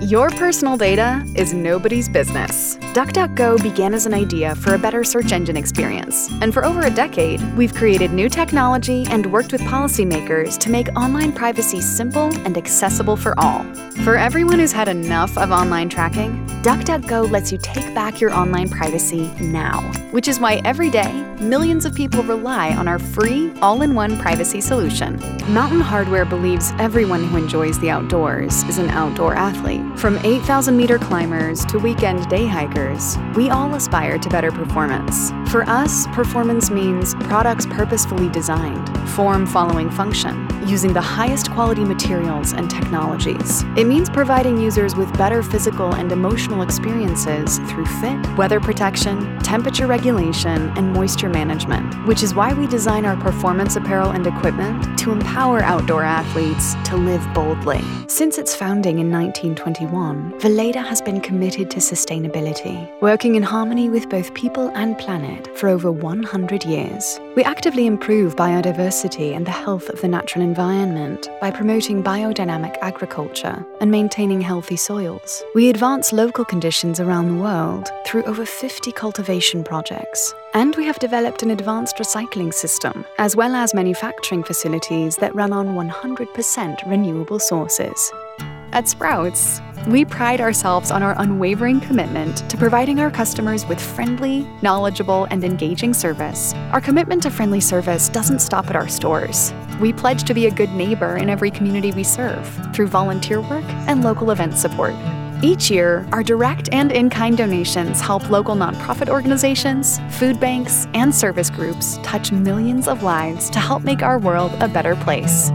Your personal data is nobody's business. DuckDuckGo began as an idea for a better search engine experience, and for over a decade, we've created new technology and worked with policymakers to make online privacy simple and accessible for all. For everyone who's had enough of online tracking, DuckDuckGo lets you take back your online privacy now, which is why every day, millions of people rely on our free, all in one privacy solution. Mountain Hardwear believes everyone who enjoys the outdoors is an outdoor athlete. From 8,000 meter climbers to weekend day hikers, we all aspire to better performance. For us, performance means products purposefully designed, form following function, using the highest quality materials and technologies. It means providing users with better physical and emotional experiences through fit, weather protection, temperature regulation, and moisture management, which is why we design our performance apparel and equipment to empower outdoor athletes to live boldly. Since its founding in 1921, Weleda has been committed to sustainability, working in harmony with both people and planet for over 100 years. We actively improve biodiversity and the health of the natural environment by promoting biodynamic agriculture and maintaining healthy soils. We advance local conditions around the world through over 50 cultivation projects. And we have developed an advanced recycling system, as well as manufacturing facilities that run on 100% renewable sources. At Sprouts, we pride ourselves on our unwavering commitment to providing our customers with friendly, knowledgeable, and engaging service. Our commitment to friendly service doesn't stop at our stores. We pledge to be a good neighbor in every community we serve through volunteer work and local event support. Each year, our direct and in kind donations help local nonprofit organizations, food banks, and service groups touch millions of lives to help make our world a better place.